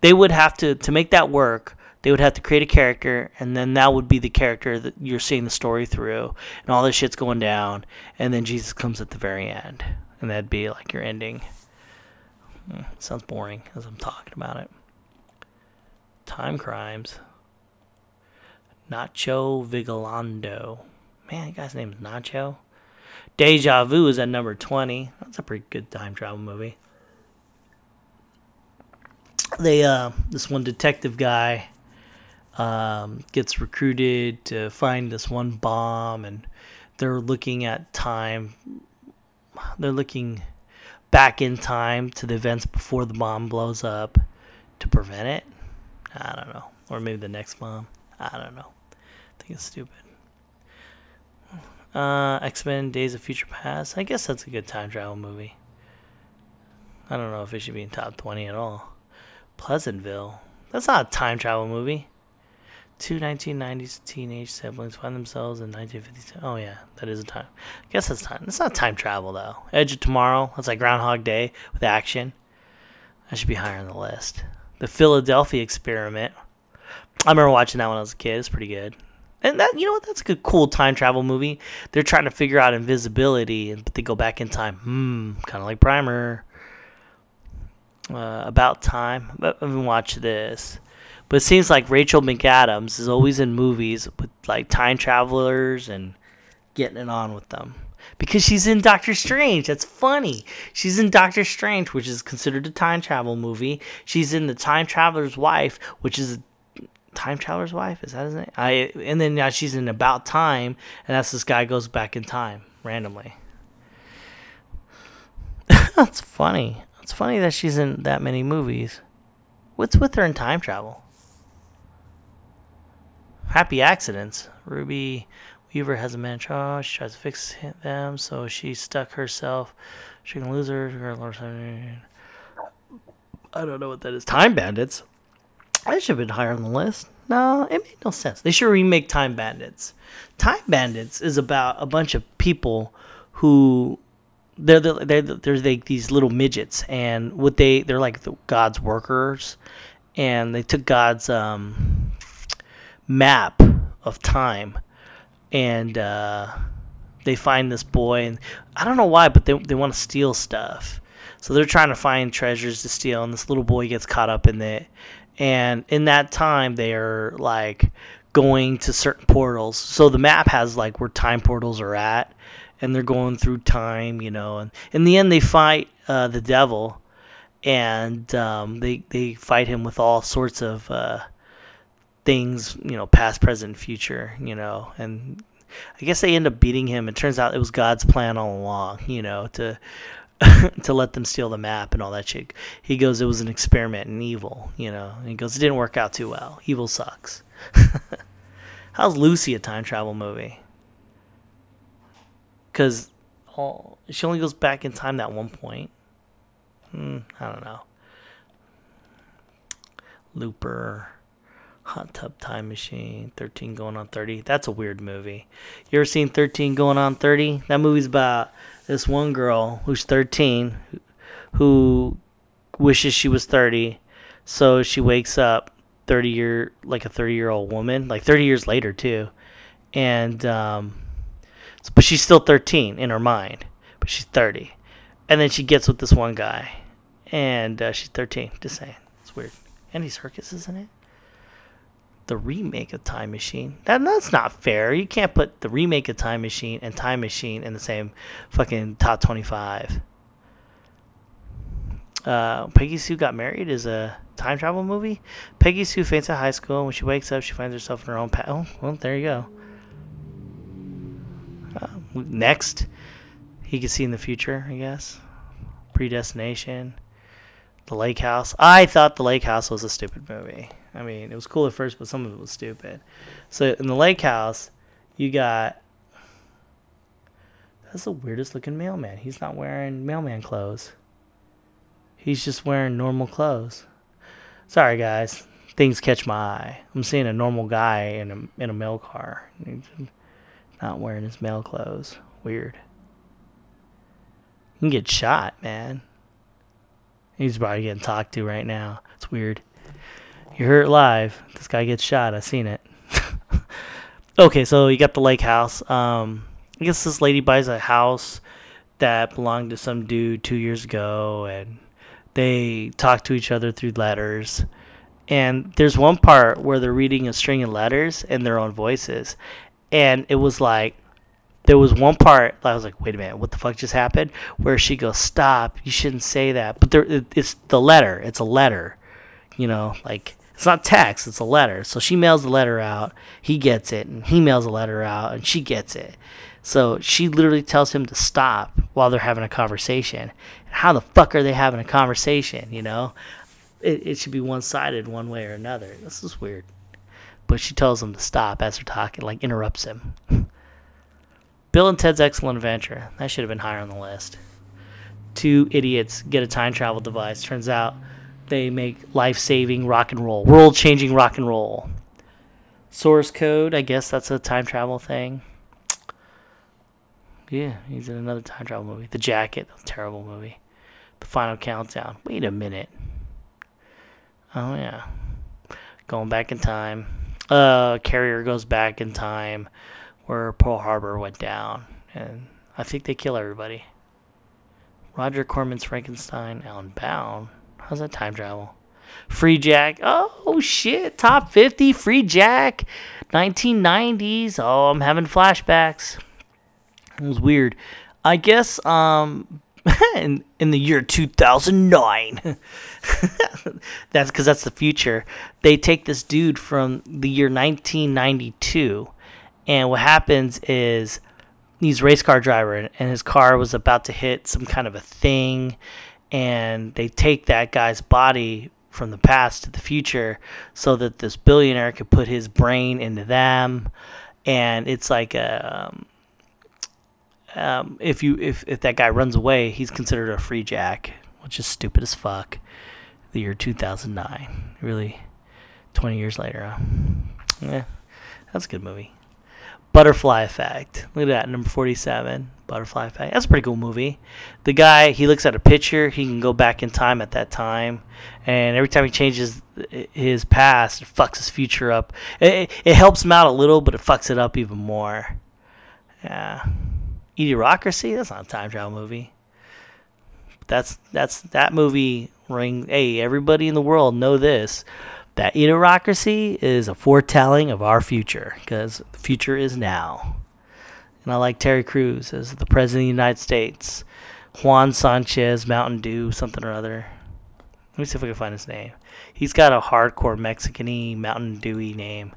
They would have to to make that work. They would have to create a character, and then that would be the character that you're seeing the story through, and all this shit's going down, and then Jesus comes at the very end, and that'd be like your ending. Hmm, sounds boring as I'm talking about it. Timecrimes. Nacho Vigalondo. Man, that guy's name is Nacho. Deja Vu is at number 20. That's a pretty good time travel movie. They, uh, this one detective guy um, gets recruited to find this one bomb, and they're looking at time. They're looking back in time to the events before the bomb blows up to prevent it. I don't know. Or maybe the next bomb. I don't know. I think it's stupid. Uh, X Men Days of Future Past. I guess that's a good time travel movie. I don't know if it should be in top 20 at all. Pleasantville. That's not a time travel movie. Two 1990s teenage siblings find themselves in 1952. Oh, yeah, that is a time. I guess that's time. That's not time travel, though. Edge of Tomorrow. That's like Groundhog Day with action. That should be higher on the list. The Philadelphia Experiment. I remember watching that when I was a kid. It's pretty good. And that you know what? That's a good, cool time travel movie. They're trying to figure out invisibility, but they go back in time. Hmm, kind of like Primer. Uh, about time. Haven't watched this, but it seems like Rachel McAdams is always in movies with like time travelers and getting it on with them because she's in Doctor Strange. That's funny. She's in Doctor Strange, which is considered a time travel movie. She's in The Time Traveler's Wife, which is time traveler's wife? Is that his name? I and then now she's in about time and that's this guy goes back in time randomly. That's funny. It's funny that she's in that many movies. What's with her in time travel? Happy accidents. Ruby weaver has a man charge she tries to fix them so she stuck herself she can lose her i don't know what that is time bandits that should have been higher on the list. No, it made no sense. They should remake Time Bandits. Time Bandits is about a bunch of people who they're the, they're the, they're like these little midgets, and what they they're like the God's workers, and they took God's um, map of time, and uh, they find this boy, and I don't know why, but they they want to steal stuff. So they're trying to find treasures to steal, and this little boy gets caught up in it. And in that time they are like going to certain portals. So the map has like where time portals are at and they're going through time you know and in the end they fight uh, the devil. And um, they they fight him with all sorts of uh, things you know past present future you know and i guess they end up beating him it turns out it was god's plan all along you know to to let them steal the map and all that shit. He goes, it was an experiment in evil, you know. And he goes, it didn't work out too well. Evil sucks. How's Lucy a time travel movie? Because she only goes back in time that one point. Hmm, I don't know. Looper, Hot Tub Time Machine, 13 going on 30. That's a weird movie. You ever seen 13 going on 30? That movie's about this one girl who's 13 who wishes she was 30 so she wakes up 30 year like a 30 year old woman like 30 years later too and um but she's still 13 in her mind but she's 30 and then she gets with this one guy and uh, she's 13 just saying it's weird andy serkis is in it the remake of Time Machine. That that's not fair. You can't put the remake of Time Machine and Time Machine in the same fucking top twenty five. Uh, Peggy Sue got married is a time travel movie. Peggy Sue faints at high school. and When she wakes up, she finds herself in her own path. Oh, well, there you go. Uh, next, he can see in the future, I guess. Predestination. The Lake House. I thought The Lake House was a stupid movie. I mean, it was cool at first, but some of it was stupid. So in the lake house, you got that's the weirdest looking mailman. He's not wearing mailman clothes. He's just wearing normal clothes. Sorry guys, things catch my eye. I'm seeing a normal guy in a in a mail car, not wearing his mail clothes. Weird. can get shot, man. He's probably getting talked to right now. It's weird. You heard it live. This guy gets shot. I seen it. okay, so you got the lake house. Um, I guess this lady buys a house that belonged to some dude two years ago, and they talk to each other through letters. And there's one part where they're reading a string of letters in their own voices, and it was like there was one part I was like, wait a minute, what the fuck just happened? Where she goes, stop, you shouldn't say that. But there, it's the letter. It's a letter, you know, like it's not text, it's a letter. So she mails the letter out, he gets it, and he mails the letter out, and she gets it. So she literally tells him to stop while they're having a conversation. How the fuck are they having a conversation? You know, it, it should be one sided one way or another. This is weird. But she tells him to stop as they're talking, like interrupts him. Bill and Ted's Excellent Adventure. That should have been higher on the list. Two idiots get a time travel device. Turns out they make life saving rock and roll, world changing rock and roll. Source code, I guess that's a time travel thing. Yeah, he's in another time travel movie. The Jacket, terrible movie. The Final Countdown. Wait a minute. Oh yeah, going back in time. Uh, Carrier goes back in time, where Pearl Harbor went down, and I think they kill everybody. Roger Corman's Frankenstein, Unbound. How's that time travel? Freejack. Oh shit, top 50 Freejack 1990s. Oh, I'm having flashbacks. It was weird. I guess um in, in the year 2009. that's cuz that's the future. They take this dude from the year 1992 and what happens is he's race car driver and his car was about to hit some kind of a thing and they take that guy's body from the past to the future so that this billionaire could put his brain into them. And it's like a um, um, if you if, if that guy runs away he's considered a free jack which is stupid as fuck. The year 2009 really 20 years later huh? yeah that's a good movie Butterfly Effect. Look at that, number 47. Butterfly Effect. That's a pretty cool movie. The guy, he looks at a picture, he can go back in time at that time, and every time he changes his past, it fucks his future up. It, it helps him out a little, but it fucks it up even more. Yeah. Idiocracy? That's not a time travel movie. That's that's that movie ring. Hey, everybody in the world know this that idiocracy is a foretelling of our future because the future is now. And I like Terry Crews as the President of the United States. Juan Sanchez, Mountain Dew, something or other. Let me see if I can find his name. He's got a hardcore Mexican-y, Mountain Dewy name.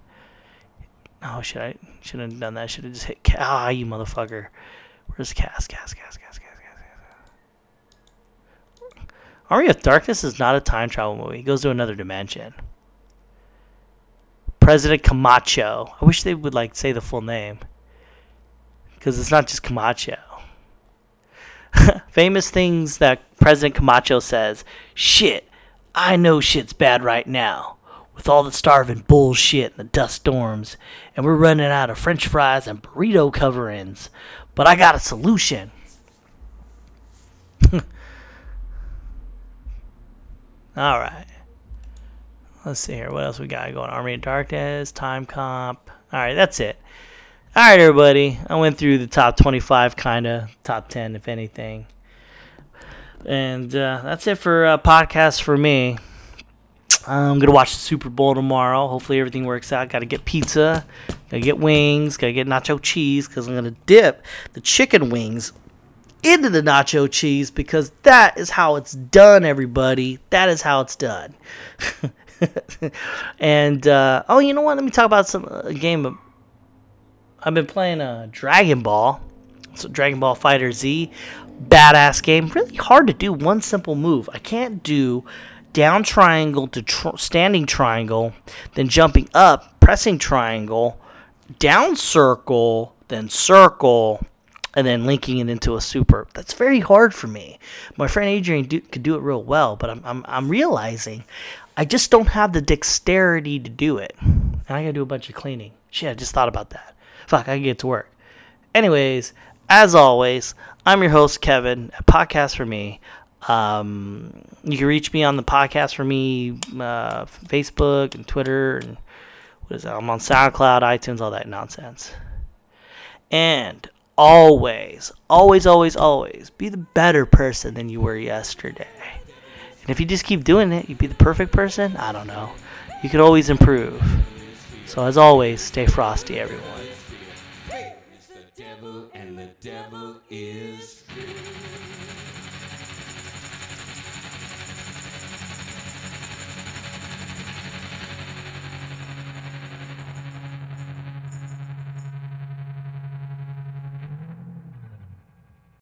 Oh, should I should have done that? Should have just hit ah, you motherfucker. Where's Cass? Cass, Cass, Cass, Cass, Cass, Cass. Army of Darkness is not a time travel movie. It goes to another dimension. President Camacho. I wish they would like say the full name because it's not just Camacho. Famous things that President Camacho says. Shit, I know shit's bad right now with all the starving bullshit and the dust storms, and we're running out of French fries and burrito cover-ins. But I got a solution. all right. Let's see here. What else we got going? Army of Darkness, Timecop. All right, that's it. All right, everybody. I went through the top 25, kind of top 10, if anything. And uh, that's it for uh, podcasts for me. I'm gonna watch the Super Bowl tomorrow. Hopefully everything works out. Got to get pizza. Got to get wings. Got to get nacho cheese because I'm gonna dip the chicken wings into the nacho cheese because that is how it's done. Everybody, that is how it's done. and uh, oh, you know what? Let me talk about some uh, game. I've been playing uh, Dragon Ball, so Dragon Ball FighterZ, badass game. Really hard to do one simple move. I can't do down triangle to tr- standing triangle, then jumping up, pressing triangle, down circle, then circle, and then linking it into a super. That's very hard for me. My friend Adrian do, could do it real well, but I'm, I'm, I'm realizing I just don't have the dexterity to do it. And I gotta do a bunch of cleaning. Shit, I just thought about that. Fuck, I get to work. Anyways, as always, I'm your host, Kevin, a podcast for me. Um, you can reach me on the podcast for me, uh, Facebook and Twitter, and what is that? I'm on SoundCloud, iTunes, all that nonsense. And always, always, always, always be the better person than you were yesterday. And if you just keep doing it, you'd be the perfect person. I don't know. You could always improve. So as always, stay frosty, everyone.